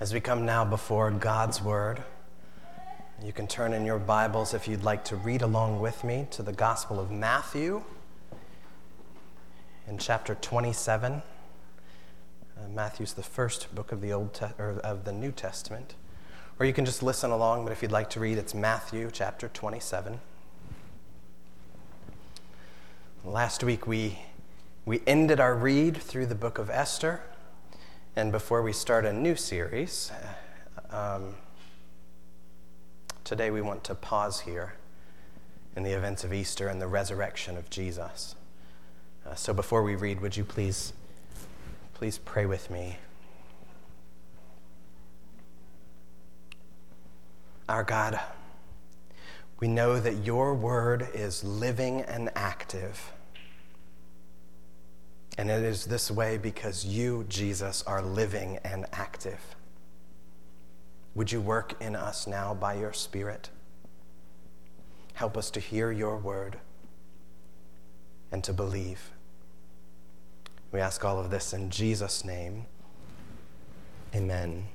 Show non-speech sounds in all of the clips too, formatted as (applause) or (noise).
As we come now before God's Word, you can turn in your Bibles if you'd like to read along with me to the Gospel of Matthew in chapter 27. Uh, Matthew's the first book of the Old Te- or of the New Testament. Or you can just listen along, but if you'd like to read, it's Matthew chapter 27. Last week we we ended our read through the book of Esther. And before we start a new series, um, today we want to pause here in the events of Easter and the resurrection of Jesus. Uh, so before we read, would you please, please pray with me? Our God, we know that your word is living and active and it is this way because you, Jesus, are living and active. Would you work in us now by your Spirit? Help us to hear your word and to believe. We ask all of this in Jesus' name. Amen.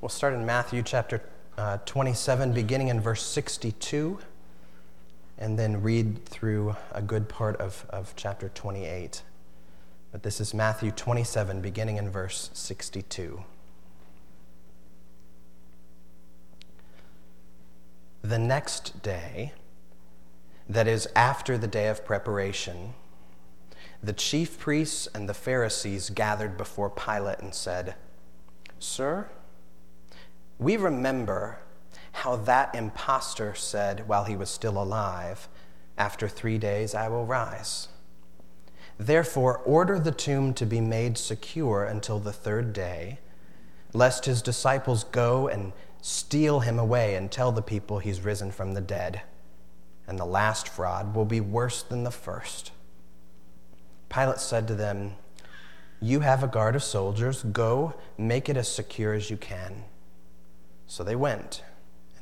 We'll start in Matthew chapter uh, 27, beginning in verse 62 and then read through a good part of, of chapter 28. But this is Matthew 27, beginning in verse 62. The next day, that is after the day of preparation, the chief priests and the Pharisees gathered before Pilate and said, Sir, we remember how that impostor said while he was still alive, After three days I will rise. Therefore, order the tomb to be made secure until the third day, lest his disciples go and steal him away and tell the people he's risen from the dead. And the last fraud will be worse than the first. Pilate said to them, You have a guard of soldiers. Go, make it as secure as you can. So they went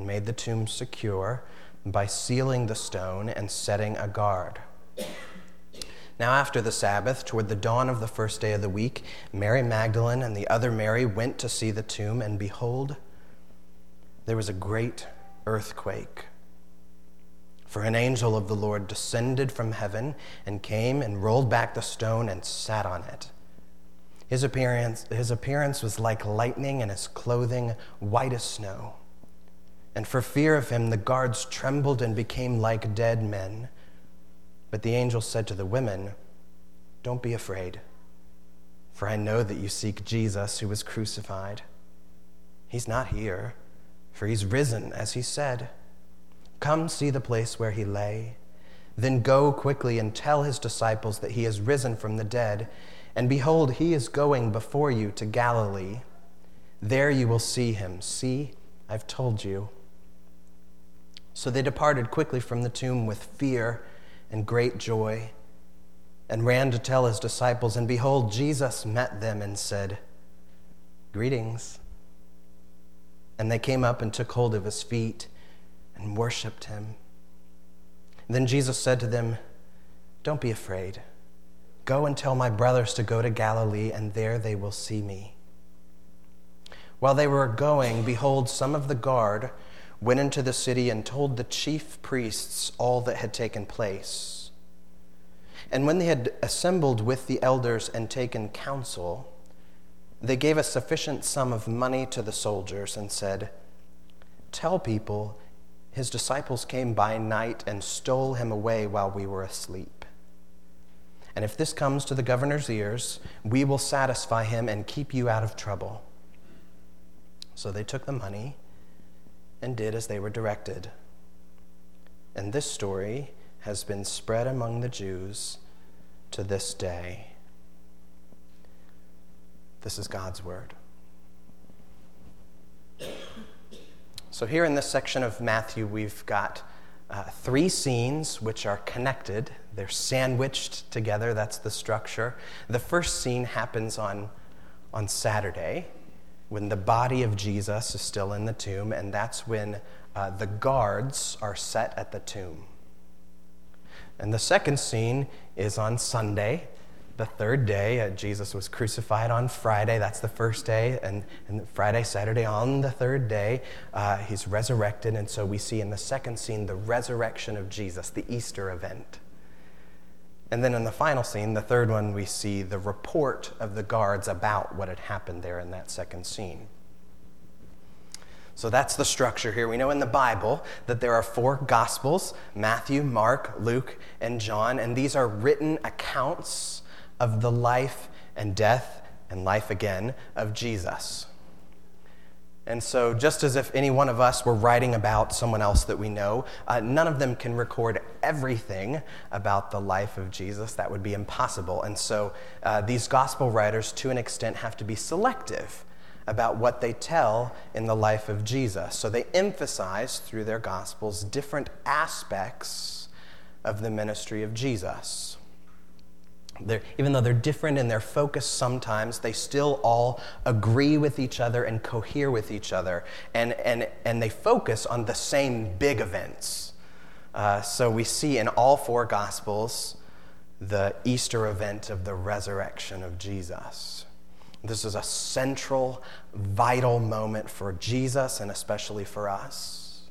and made the tomb secure by sealing the stone and setting a guard. Now, after the Sabbath, toward the dawn of the first day of the week, Mary Magdalene and the other Mary went to see the tomb, and behold, there was a great earthquake. For an angel of the Lord descended from heaven and came and rolled back the stone and sat on it. His appearance, his appearance was like lightning, and his clothing white as snow. And for fear of him, the guards trembled and became like dead men. But the angel said to the women, Don't be afraid, for I know that you seek Jesus who was crucified. He's not here, for he's risen, as he said. Come see the place where he lay. Then go quickly and tell his disciples that he has risen from the dead. And behold, he is going before you to Galilee. There you will see him. See, I've told you. So they departed quickly from the tomb with fear and great joy and ran to tell his disciples. And behold, Jesus met them and said, Greetings. And they came up and took hold of his feet and worshiped him. Then Jesus said to them, Don't be afraid. Go and tell my brothers to go to Galilee, and there they will see me. While they were going, behold, some of the guard went into the city and told the chief priests all that had taken place. And when they had assembled with the elders and taken counsel, they gave a sufficient sum of money to the soldiers and said, Tell people his disciples came by night and stole him away while we were asleep. And if this comes to the governor's ears, we will satisfy him and keep you out of trouble. So they took the money and did as they were directed. And this story has been spread among the Jews to this day. This is God's word. So, here in this section of Matthew, we've got uh, three scenes which are connected. They're sandwiched together. That's the structure. The first scene happens on, on Saturday, when the body of Jesus is still in the tomb, and that's when uh, the guards are set at the tomb. And the second scene is on Sunday, the third day. Uh, Jesus was crucified on Friday. That's the first day. And, and Friday, Saturday, on the third day, uh, he's resurrected. And so we see in the second scene the resurrection of Jesus, the Easter event. And then in the final scene, the third one, we see the report of the guards about what had happened there in that second scene. So that's the structure here. We know in the Bible that there are four Gospels Matthew, Mark, Luke, and John, and these are written accounts of the life and death and life again of Jesus. And so, just as if any one of us were writing about someone else that we know, uh, none of them can record everything about the life of Jesus. That would be impossible. And so, uh, these gospel writers, to an extent, have to be selective about what they tell in the life of Jesus. So, they emphasize through their gospels different aspects of the ministry of Jesus. They're, even though they're different in their focus sometimes, they still all agree with each other and cohere with each other. And, and, and they focus on the same big events. Uh, so we see in all four Gospels the Easter event of the resurrection of Jesus. This is a central, vital moment for Jesus and especially for us.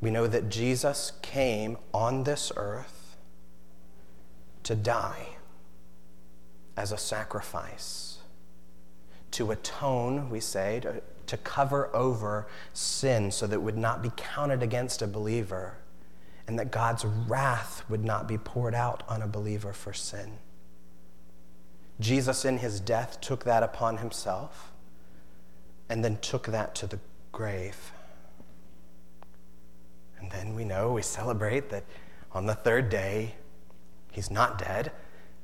We know that Jesus came on this earth to die as a sacrifice, to atone, we say, to, to cover over sin so that it would not be counted against a believer and that God's wrath would not be poured out on a believer for sin. Jesus, in his death, took that upon himself and then took that to the grave. And then we know, we celebrate that on the third day, He's not dead,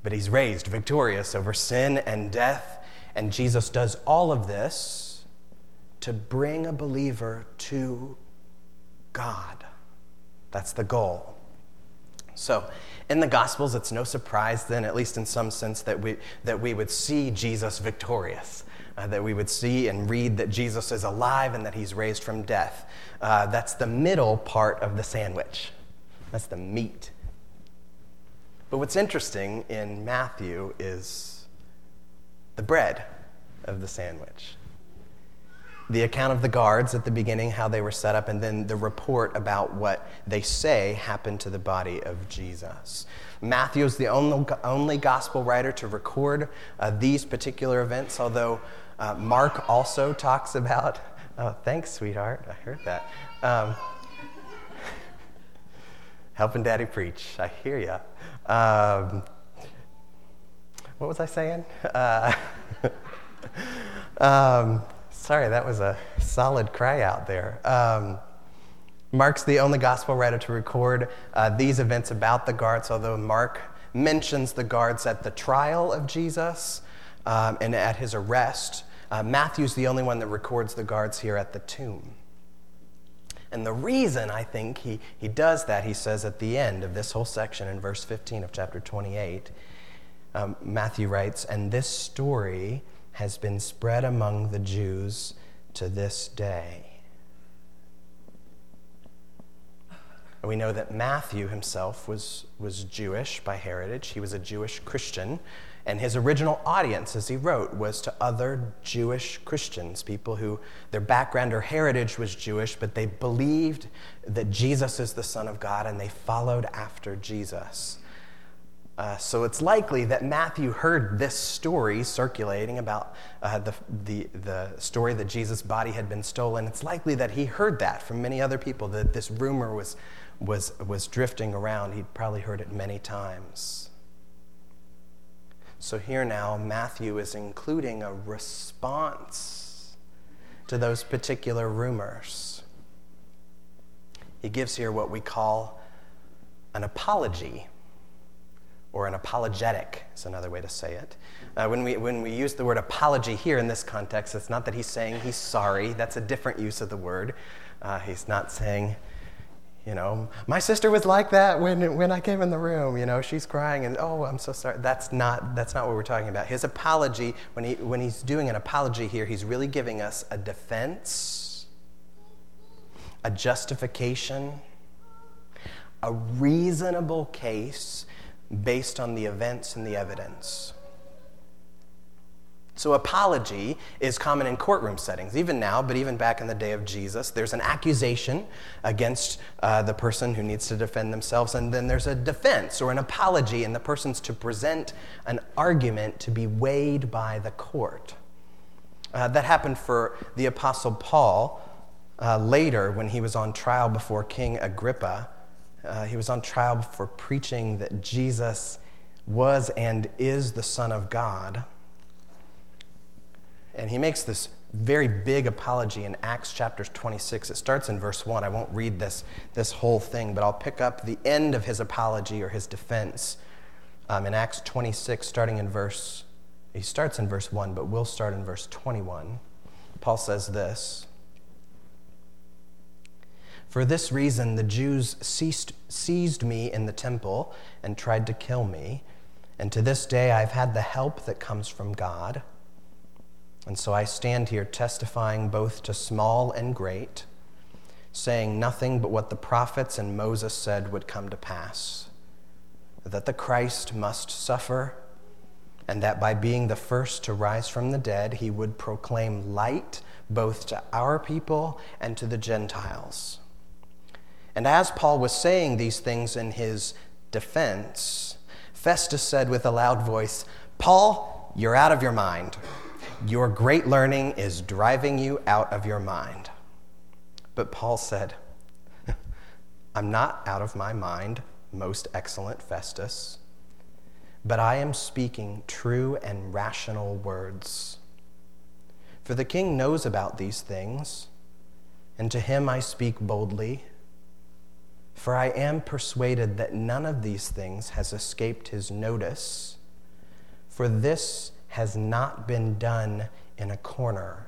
but he's raised victorious over sin and death. And Jesus does all of this to bring a believer to God. That's the goal. So, in the Gospels, it's no surprise then, at least in some sense, that we, that we would see Jesus victorious, uh, that we would see and read that Jesus is alive and that he's raised from death. Uh, that's the middle part of the sandwich. That's the meat but what's interesting in Matthew is the bread of the sandwich. The account of the guards at the beginning, how they were set up, and then the report about what they say happened to the body of Jesus. Matthew is the only, only gospel writer to record uh, these particular events, although uh, Mark also talks about. Oh, thanks, sweetheart. I heard that. Um, (laughs) helping daddy preach. I hear ya. Um, what was I saying? Uh, (laughs) um, sorry, that was a solid cry out there. Um, Mark's the only gospel writer to record uh, these events about the guards, although Mark mentions the guards at the trial of Jesus um, and at his arrest. Uh, Matthew's the only one that records the guards here at the tomb. And the reason I think he, he does that, he says at the end of this whole section in verse 15 of chapter 28, um, Matthew writes, And this story has been spread among the Jews to this day. We know that Matthew himself was, was Jewish by heritage. He was a Jewish Christian. And his original audience, as he wrote, was to other Jewish Christians, people who their background or heritage was Jewish, but they believed that Jesus is the Son of God and they followed after Jesus. Uh, so it's likely that Matthew heard this story circulating about uh, the, the, the story that Jesus' body had been stolen. It's likely that he heard that from many other people, that this rumor was, was, was drifting around. He'd probably heard it many times. So here now, Matthew is including a response to those particular rumors. He gives here what we call an apology, or an apologetic, is another way to say it. Uh, when, we, when we use the word apology here in this context, it's not that he's saying he's sorry, that's a different use of the word. Uh, he's not saying, you know, my sister was like that when, when I came in the room. You know, she's crying and, oh, I'm so sorry. That's not, that's not what we're talking about. His apology, when, he, when he's doing an apology here, he's really giving us a defense, a justification, a reasonable case based on the events and the evidence. So, apology is common in courtroom settings, even now, but even back in the day of Jesus. There's an accusation against uh, the person who needs to defend themselves, and then there's a defense or an apology, and the person's to present an argument to be weighed by the court. Uh, that happened for the Apostle Paul uh, later when he was on trial before King Agrippa. Uh, he was on trial for preaching that Jesus was and is the Son of God. And he makes this very big apology in Acts chapter 26. It starts in verse 1. I won't read this, this whole thing, but I'll pick up the end of his apology or his defense um, in Acts 26, starting in verse, he starts in verse 1, but we'll start in verse 21. Paul says this For this reason, the Jews seized me in the temple and tried to kill me. And to this day, I've had the help that comes from God. And so I stand here testifying both to small and great, saying nothing but what the prophets and Moses said would come to pass that the Christ must suffer, and that by being the first to rise from the dead, he would proclaim light both to our people and to the Gentiles. And as Paul was saying these things in his defense, Festus said with a loud voice, Paul, you're out of your mind. Your great learning is driving you out of your mind. But Paul said, (laughs) I'm not out of my mind, most excellent Festus, but I am speaking true and rational words. For the king knows about these things, and to him I speak boldly. For I am persuaded that none of these things has escaped his notice. For this has not been done in a corner.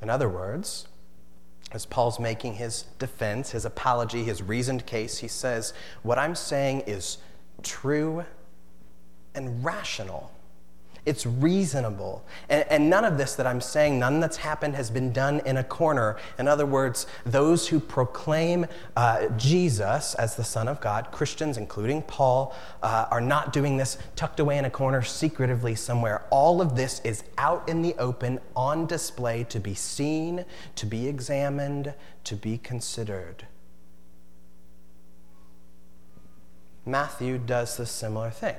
In other words, as Paul's making his defense, his apology, his reasoned case, he says, What I'm saying is true and rational. It's reasonable. And, and, none of this that I'm saying, none that's happened has been done in a corner. In other words, those who proclaim uh, Jesus as the Son of God, Christians, including Paul, uh, are not doing this tucked away in a corner secretively somewhere. All of this is out in the open, on display, to be seen, to be examined, to be considered. Matthew does the similar thing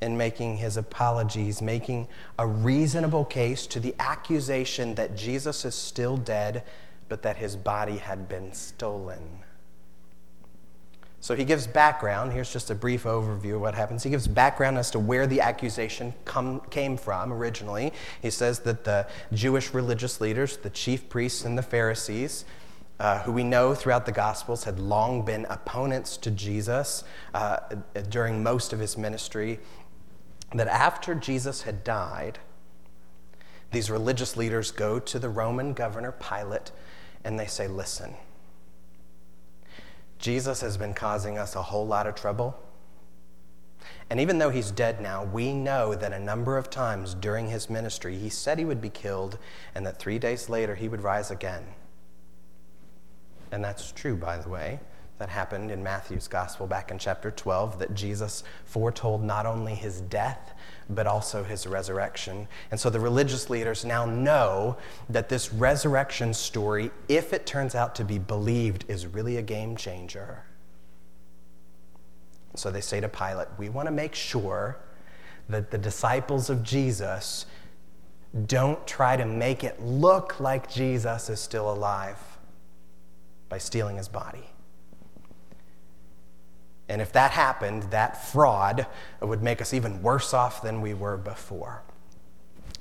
in making his apologies, making a reasonable case to the accusation that Jesus is still dead, but that his body had been stolen. So he gives background. Here's just a brief overview of what happens. He gives background as to where the accusation come, came from originally. He says that the Jewish religious leaders, the chief priests and the Pharisees, uh, who we know throughout the Gospels had long been opponents to Jesus uh, during most of his ministry, that after Jesus had died, these religious leaders go to the Roman governor Pilate and they say, Listen, Jesus has been causing us a whole lot of trouble. And even though he's dead now, we know that a number of times during his ministry, he said he would be killed and that three days later he would rise again. And that's true, by the way that happened in Matthew's gospel back in chapter 12 that Jesus foretold not only his death, but also his resurrection. And so the religious leaders now know that this resurrection story, if it turns out to be believed, is really a game changer. So they say to Pilate, We want to make sure that the disciples of Jesus don't try to make it look like Jesus is still alive by stealing his body. And if that happened, that fraud would make us even worse off than we were before.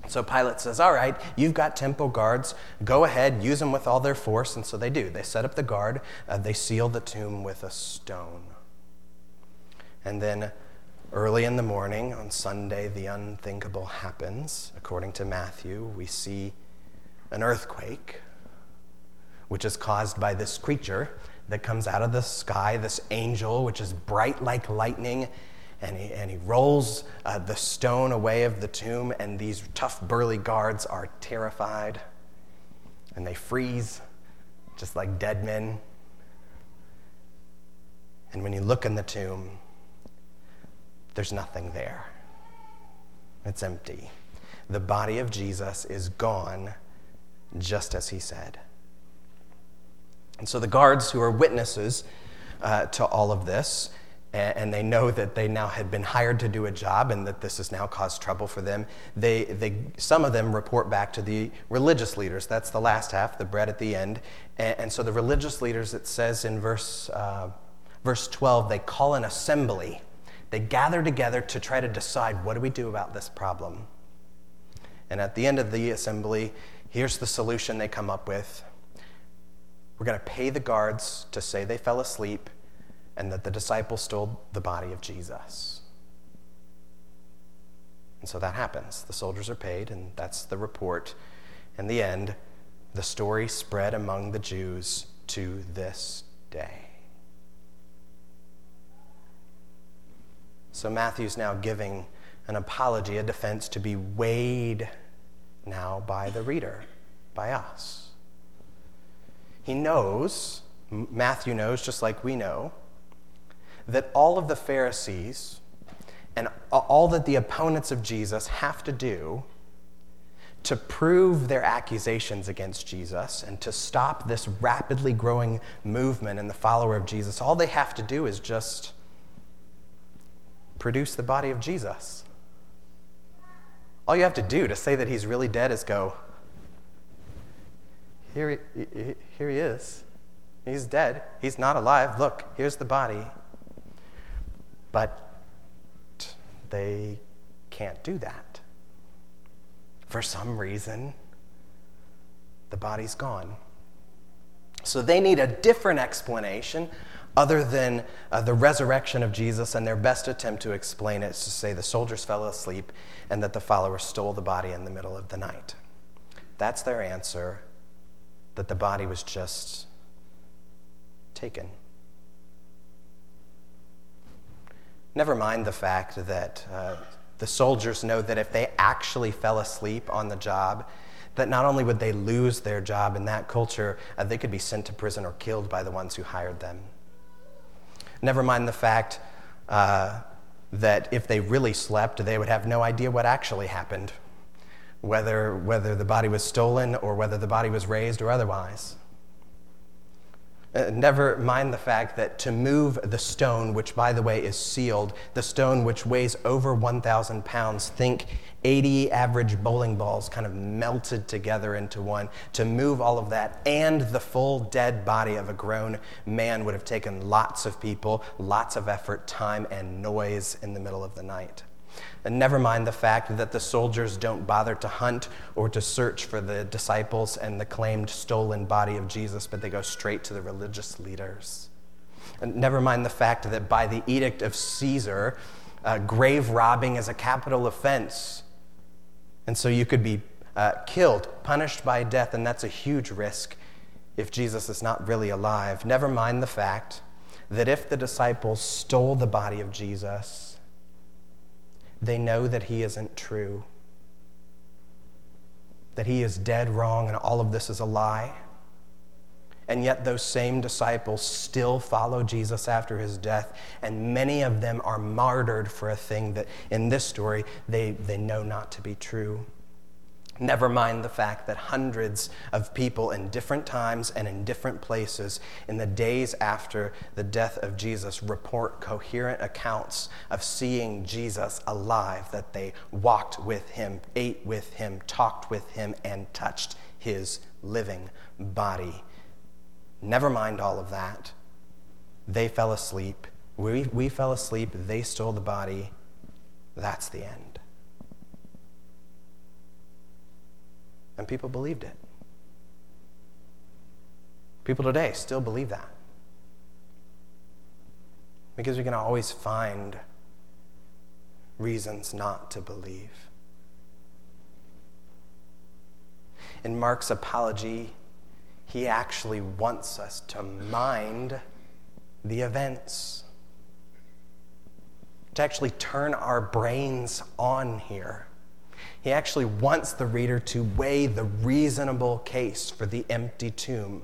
So Pilate says, All right, you've got temple guards. Go ahead, use them with all their force. And so they do. They set up the guard, uh, they seal the tomb with a stone. And then early in the morning on Sunday, the unthinkable happens. According to Matthew, we see an earthquake, which is caused by this creature that comes out of the sky, this angel, which is bright like lightning, and he, and he rolls uh, the stone away of the tomb, and these tough, burly guards are terrified, and they freeze just like dead men. And when you look in the tomb, there's nothing there. It's empty. The body of Jesus is gone, just as he said. And so the guards who are witnesses uh, to all of this, and they know that they now had been hired to do a job and that this has now caused trouble for them. They, they, some of them report back to the religious leaders. That's the last half, the bread at the end. And, and so the religious leaders, it says in verse, uh, verse 12, they call an assembly. They gather together to try to decide what do we do about this problem. And at the end of the assembly, here's the solution they come up with. We're going to pay the guards to say they fell asleep and that the disciples stole the body of Jesus. And so that happens. The soldiers are paid, and that's the report. In the end, the story spread among the Jews to this day. So Matthew's now giving an apology, a defense to be weighed now by the reader, by us. He knows, Matthew knows, just like we know, that all of the Pharisees and all that the opponents of Jesus have to do to prove their accusations against Jesus and to stop this rapidly growing movement in the follower of Jesus, all they have to do is just produce the body of Jesus. All you have to do to say that he's really dead is go, here he, here he is. He's dead. He's not alive. Look, here's the body. But they can't do that. For some reason, the body's gone. So they need a different explanation other than uh, the resurrection of Jesus, and their best attempt to explain it is to say the soldiers fell asleep and that the followers stole the body in the middle of the night. That's their answer that the body was just taken. Never mind the fact that uh, the soldiers know that if they actually fell asleep on the job, that not only would they lose their job in that culture, uh, they could be sent to prison or killed by the ones who hired them. Never mind the fact uh, that if they really slept, they would have no idea what actually happened, whether, whether the body was stolen or whether the body was raised or otherwise. Uh, never mind the fact that to move the stone, which by the way is sealed, the stone which weighs over 1,000 pounds, think 80 average bowling balls kind of melted together into one, to move all of that and the full dead body of a grown man would have taken lots of people, lots of effort, time, and noise in the middle of the night. And never mind the fact that the soldiers don't bother to hunt or to search for the disciples and the claimed stolen body of Jesus, but they go straight to the religious leaders. And never mind the fact that by the edict of Caesar, uh, grave robbing is a capital offense. And so you could be uh, killed, punished by death, and that's a huge risk if Jesus is not really alive. Never mind the fact that if the disciples stole the body of Jesus, they know that he isn't true, that he is dead wrong and all of this is a lie. And yet, those same disciples still follow Jesus after his death, and many of them are martyred for a thing that in this story they, they know not to be true. Never mind the fact that hundreds of people in different times and in different places in the days after the death of Jesus report coherent accounts of seeing Jesus alive, that they walked with him, ate with him, talked with him, and touched his living body. Never mind all of that. They fell asleep. We, we fell asleep. They stole the body. That's the end. And people believed it. People today still believe that. Because we can always find reasons not to believe. In Mark's apology, he actually wants us to mind the events, to actually turn our brains on here. He actually wants the reader to weigh the reasonable case for the empty tomb.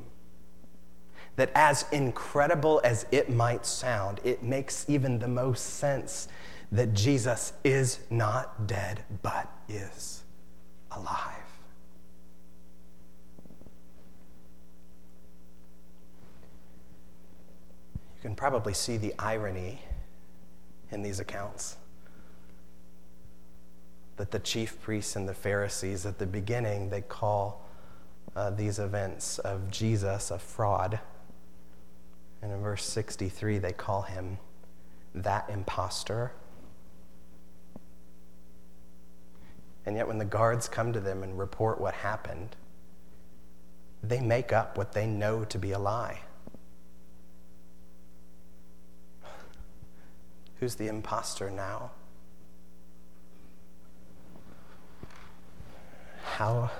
that as incredible as it might sound, it makes even the most sense that Jesus is not dead, but is alive. You can probably see the irony in these accounts that the chief priests and the Pharisees, at the beginning, they call uh, these events of Jesus a fraud. And in verse 63, they call him that impostor. And yet, when the guards come to them and report what happened, they make up what they know to be a lie. Who's the impostor now? How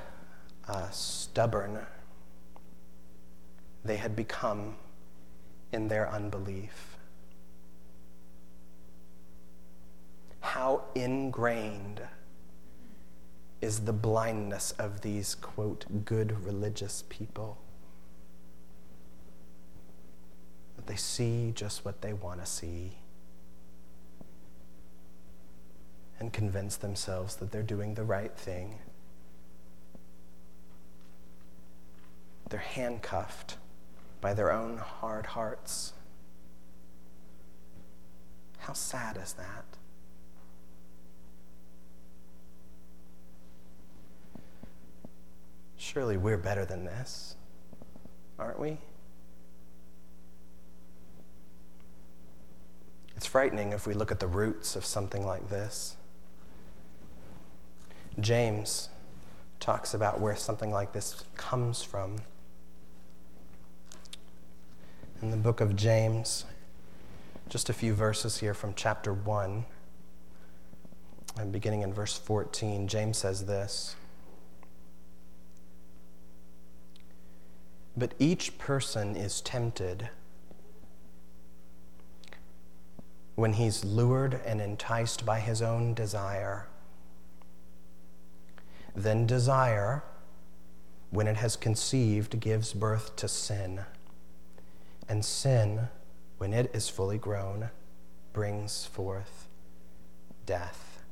uh, stubborn they had become in their unbelief. How ingrained is the blindness of these, quote, good religious people. That they see just what they want to see and convince themselves that they're doing the right thing. They're handcuffed by their own hard hearts. How sad is that? Surely we're better than this, aren't we? It's frightening if we look at the roots of something like this. James talks about where something like this comes from. In the book of James, just a few verses here from chapter 1, and beginning in verse 14, James says this But each person is tempted when he's lured and enticed by his own desire. Then desire, when it has conceived, gives birth to sin. And sin, when it is fully grown, brings forth death.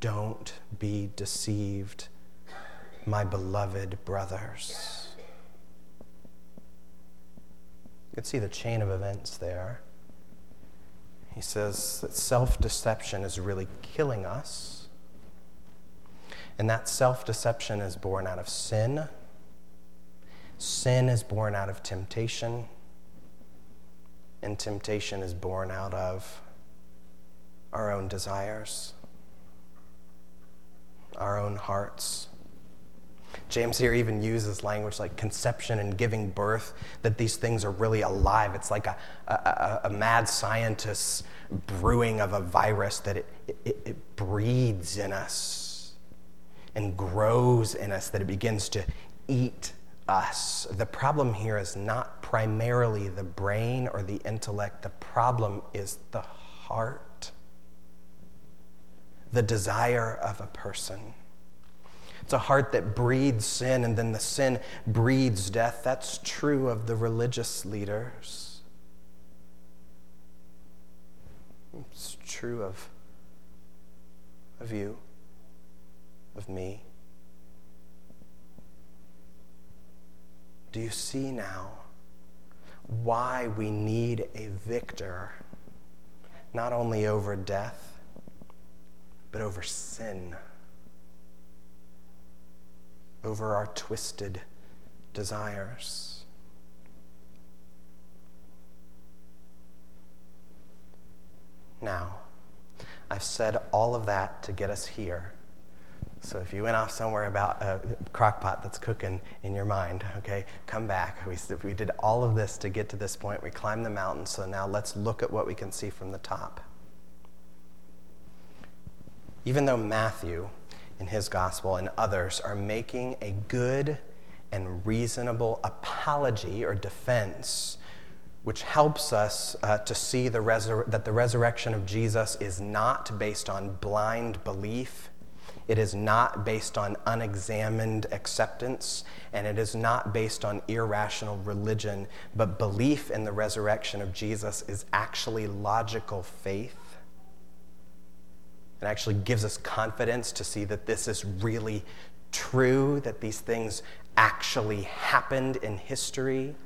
Don't be deceived, my beloved brothers. You can see the chain of events there. He says that self deception is really killing us and that self deception is born out of sin. Sin is born out of temptation. And temptation is born out of our own desires, our own hearts. James here even uses language like conception and giving birth, that these things are really alive. It's like a, a, a mad scientist's brewing of a virus that it, it, it breeds in us and grows in us, that it begins to eat us. The problem here is not primarily the brain or the intellect, the problem is the heart, the desire of a person. It's a heart that breeds sin, and then the sin breeds death. That's true of the religious leaders. It's true of, of you of me? Do you see now why we need a victor, not only over death, but over sin, over our twisted desires? Now, I've said all of that to get us here so if you went off somewhere about a crock pot that's cooking in your mind, okay, come back. We, we did all of this to get to this point. We climbed the mountain, so now let's look at what we can see from the top. Even though Matthew, in his gospel, and others are making a good and reasonable apology or defense, which helps us uh, to see the resur- that the resurrection of Jesus is not based on blind belief It is not based on unexamined acceptance, and it is not based on irrational religion, but belief in the resurrection of Jesus is actually logical faith. It actually gives us confidence to see that this is really true, that these things actually happened in history.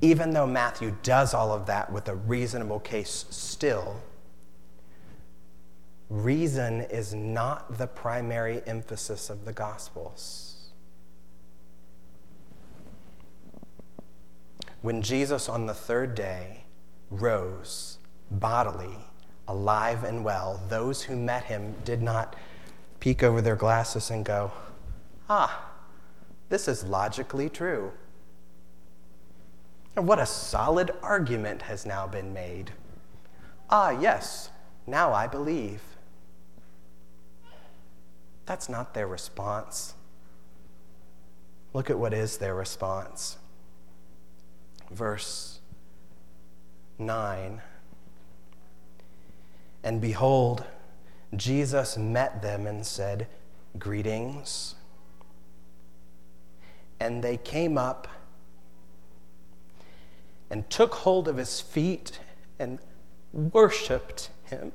Even though Matthew does all of that with a reasonable case still, reason is not the primary emphasis of the Gospels. When Jesus on the third day rose bodily, alive and well, those who met him did not peek over their glasses and go, Ah, this is logically true. And what a solid argument has now been made. Ah, yes, now I believe. That's not their response. Look at what is their response. Verse 9. And behold, Jesus met them and said, Greetings. And they came up and took hold of his feet and worshiped him.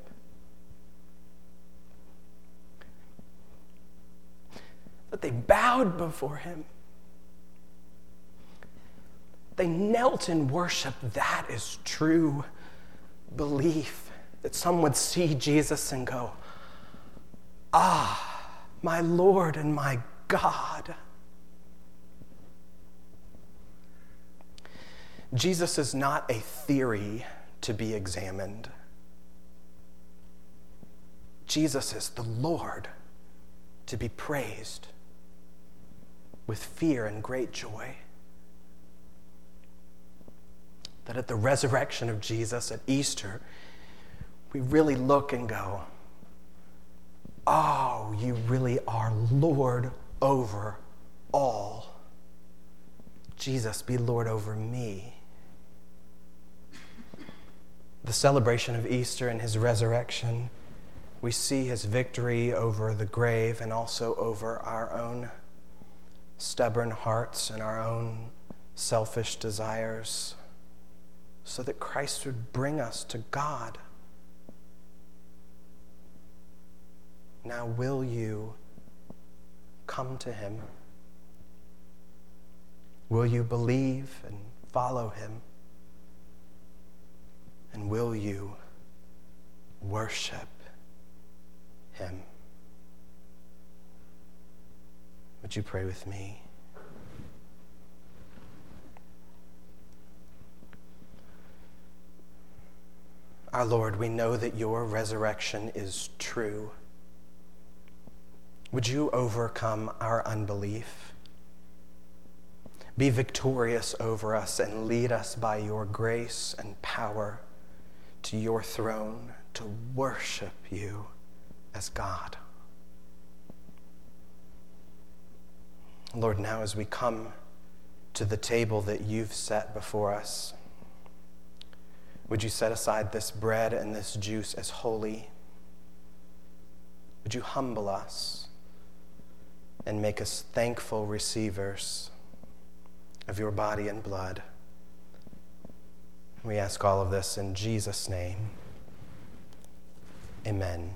That they bowed before him. They knelt in worship. That is true belief. That some would see Jesus and go, Ah, my Lord and my God. Jesus is not a theory to be examined. Jesus is the Lord to be praised with fear and great joy. That at the resurrection of Jesus at Easter, we really look and go, Oh, you really are Lord over all. Jesus, be Lord over me. The celebration of Easter and his resurrection, we see his victory over the grave and also over our own stubborn hearts and our own selfish desires, so that Christ would bring us to God. Now, will you come to him? Will you believe and follow him? And will you worship him? Would you pray with me? Our Lord, we know that your resurrection is true. Would you overcome our unbelief? Be victorious over us and lead us by your grace and power to your throne to worship you as God. Lord, now as we come to the table that you've set before us, would you set aside this bread and this juice as holy? Would you humble us? and make us thankful receivers of your body and blood. We ask all of this in Jesus' name. Amen.